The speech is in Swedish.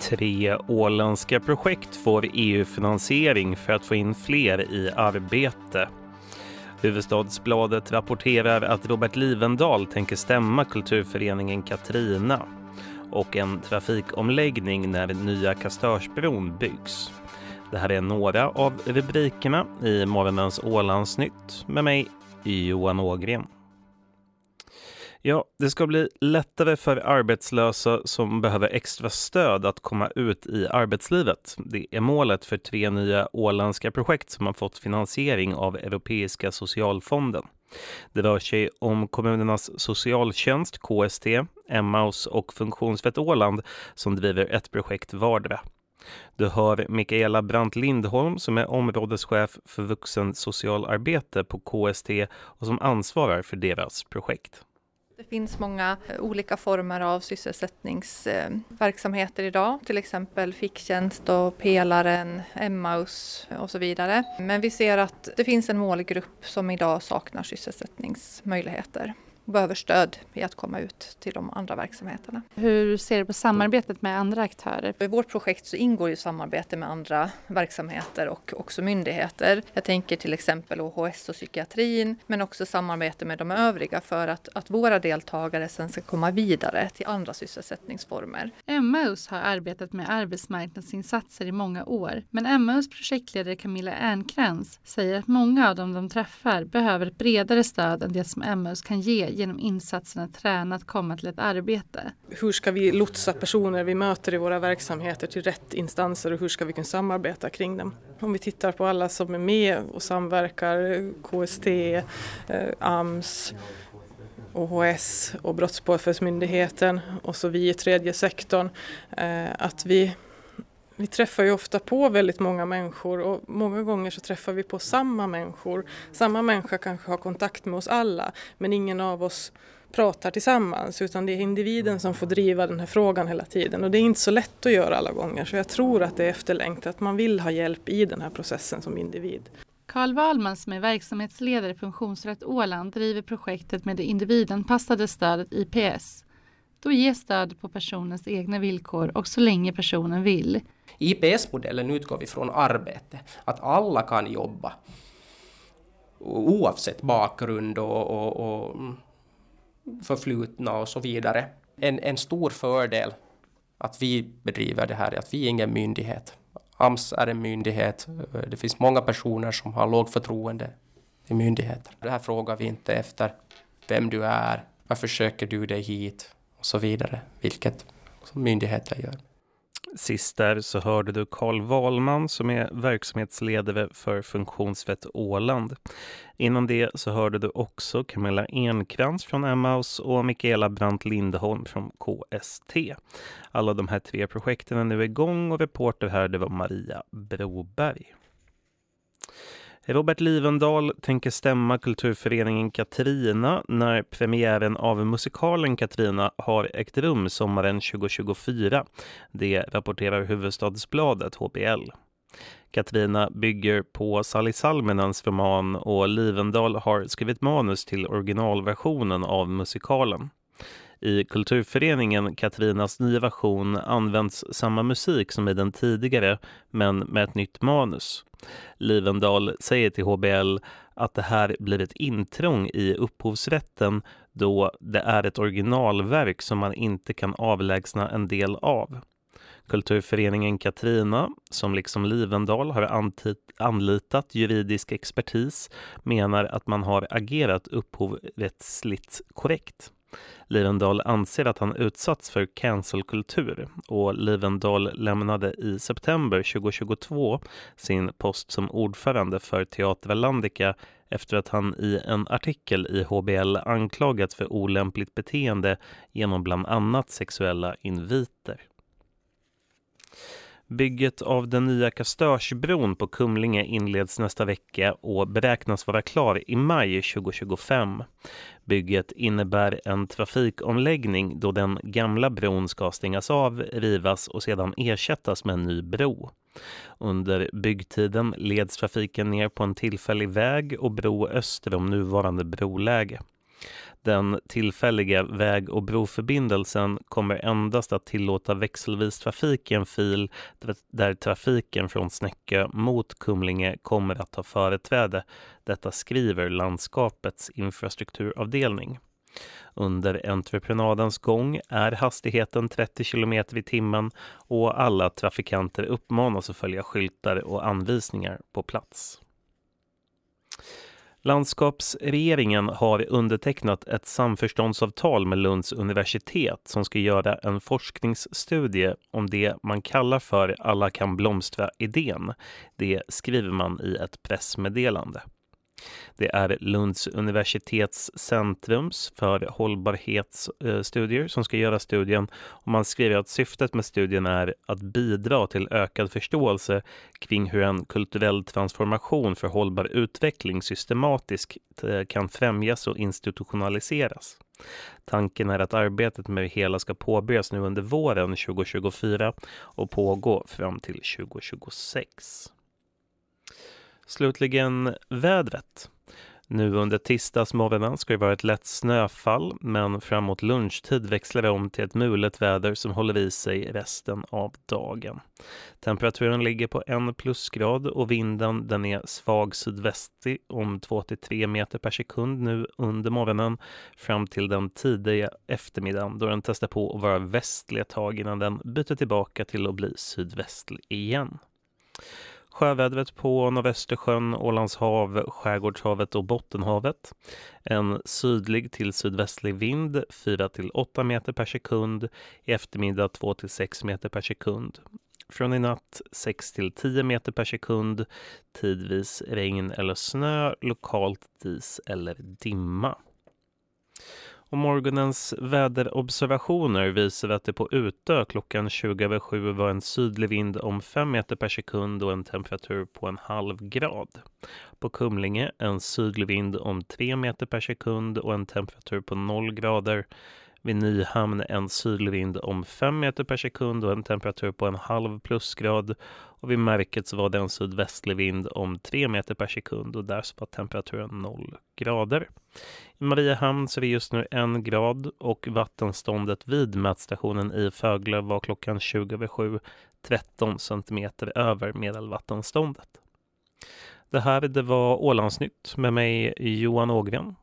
Tre åländska projekt får EU-finansiering för att få in fler i arbete. Huvudstadsbladet rapporterar att Robert Livendal tänker stämma kulturföreningen Katrina och en trafikomläggning när nya Kastörsbron byggs. Det här är några av rubrikerna i morgonens Ålandsnytt med mig, Johan Ågren. Ja, det ska bli lättare för arbetslösa som behöver extra stöd att komma ut i arbetslivet. Det är målet för tre nya åländska projekt som har fått finansiering av Europeiska socialfonden. Det rör sig om kommunernas socialtjänst, KST, Emmaus och Funktionsrätt Åland som driver ett projekt vardera. Du hör Mikaela Brandt Lindholm som är områdeschef för vuxensocialarbete på KST och som ansvarar för deras projekt. Det finns många eh, olika former av sysselsättningsverksamheter idag, till exempel ficktjänst och pelaren, Emmaus och så vidare. Men vi ser att det finns en målgrupp som idag saknar sysselsättningsmöjligheter behöver stöd i att komma ut till de andra verksamheterna. Hur ser du på samarbetet med andra aktörer? I vårt projekt så ingår ju samarbete med andra verksamheter och också myndigheter. Jag tänker till exempel OHS och psykiatrin men också samarbete med de övriga för att, att våra deltagare sen ska komma vidare till andra sysselsättningsformer. Emmaus har arbetat med arbetsmarknadsinsatser i många år men Emmaus projektledare Camilla Ernkrans säger att många av dem de träffar behöver ett bredare stöd än det som Emmaus kan ge genom insatserna träna att komma till ett arbete. Hur ska vi lotsa personer vi möter i våra verksamheter till rätt instanser och hur ska vi kunna samarbeta kring dem? Om vi tittar på alla som är med och samverkar, KST, eh, AMS, OHS och Brottspåföljdsmyndigheten och så vi i tredje sektorn, eh, att vi vi träffar ju ofta på väldigt många människor och många gånger så träffar vi på samma människor. Samma människa kanske har kontakt med oss alla men ingen av oss pratar tillsammans utan det är individen som får driva den här frågan hela tiden och det är inte så lätt att göra alla gånger så jag tror att det är efterlängtat att man vill ha hjälp i den här processen som individ. Karl Wahlman som är verksamhetsledare i Funktionsrätt Åland driver projektet med det individanpassade stödet IPS. Då ges stöd på personens egna villkor och så länge personen vill. I IPS-modellen utgår vi från arbete, att alla kan jobba oavsett bakgrund och, och, och förflutna och så vidare. En, en stor fördel att vi bedriver det här är att vi är ingen myndighet. AMS är en myndighet. Det finns många personer som har lågt förtroende till myndigheter. Det här frågar vi inte efter vem du är, varför söker du dig hit och så vidare, vilket myndigheter gör. Sist där så hörde du Karl Wahlman som är verksamhetsledare för Funktionsrätt Åland. Innan det så hörde du också Camilla Enkrans från Emmaus och Mikaela Brandt Lindholm från KST. Alla de här tre projekten är nu igång och reporter här det var Maria Broberg. Robert Livendal tänker stämma kulturföreningen Katrina när premiären av musikalen Katrina har ägt rum sommaren 2024. Det rapporterar Huvudstadsbladet HBL. Katrina bygger på Sally Salminens roman och Livendal har skrivit manus till originalversionen av musikalen. I kulturföreningen Katrinas nya version används samma musik som i den tidigare men med ett nytt manus. Livendal säger till HBL att det här blir ett intrång i upphovsrätten då det är ett originalverk som man inte kan avlägsna en del av. Kulturföreningen Katrina, som liksom Livendal har anlitat juridisk expertis, menar att man har agerat upphovsrättsligt korrekt. Livendal anser att han utsatts för cancelkultur och Livendal lämnade i september 2022 sin post som ordförande för Teater Landica efter att han i en artikel i HBL anklagats för olämpligt beteende genom bland annat sexuella inviter. Bygget av den nya Kastörsbron på Kumlinge inleds nästa vecka och beräknas vara klar i maj 2025. Bygget innebär en trafikomläggning då den gamla bron ska stängas av, rivas och sedan ersättas med en ny bro. Under byggtiden leds trafiken ner på en tillfällig väg och bro öster om nuvarande broläge. Den tillfälliga väg och broförbindelsen kommer endast att tillåta växelvis trafik i en fil där trafiken från Snäckö mot Kumlinge kommer att ha företräde. Detta skriver landskapets infrastrukturavdelning. Under entreprenadens gång är hastigheten 30 km i timmen och alla trafikanter uppmanas att följa skyltar och anvisningar på plats. Landskapsregeringen har undertecknat ett samförståndsavtal med Lunds universitet som ska göra en forskningsstudie om det man kallar för Alla kan blomstra-idén. Det skriver man i ett pressmeddelande. Det är Lunds universitets centrums för hållbarhetsstudier som ska göra studien. Och man skriver att syftet med studien är att bidra till ökad förståelse kring hur en kulturell transformation för hållbar utveckling systematiskt eh, kan främjas och institutionaliseras. Tanken är att arbetet med det hela ska påbörjas nu under våren 2024 och pågå fram till 2026. Slutligen vädret. Nu under tisdagsmorgonen ska det vara ett lätt snöfall men framåt lunchtid växlar det om till ett mulet väder som håller i sig resten av dagen. Temperaturen ligger på en plusgrad och vinden den är svag sydvästlig om 2-3 meter per sekund nu under morgonen fram till den tidiga eftermiddagen då den testar på att vara västlig ett tag innan den byter tillbaka till att bli sydvästlig igen. Sjövädret på Nordvästersjön, Ålands hav, Skärgårdshavet och Bottenhavet. En sydlig till sydvästlig vind 4 till 8 meter per sekund. I eftermiddag 2 till 6 meter per sekund. Från i natt 6 till 10 meter per sekund. Tidvis regn eller snö, lokalt dis eller dimma. Och morgonens väderobservationer visar att det på Utö klockan 20 över 7 var en sydlig vind om 5 meter per sekund och en temperatur på en halv grad. På Kumlinge en sydlig vind om 3 meter per sekund och en temperatur på 0 grader. Vid Nyhamn en sydlig vind om 5 meter per sekund och en temperatur på en halv plusgrad. Och vid Märket så var det en sydvästlig vind om 3 meter per sekund och där så var temperaturen 0 grader. I Mariehamn så är det just nu en grad och vattenståndet vid mätstationen i Fögle var klockan 20 över 7 13 centimeter över medelvattenståndet. Det här det var Ålandsnytt med mig Johan Ågren.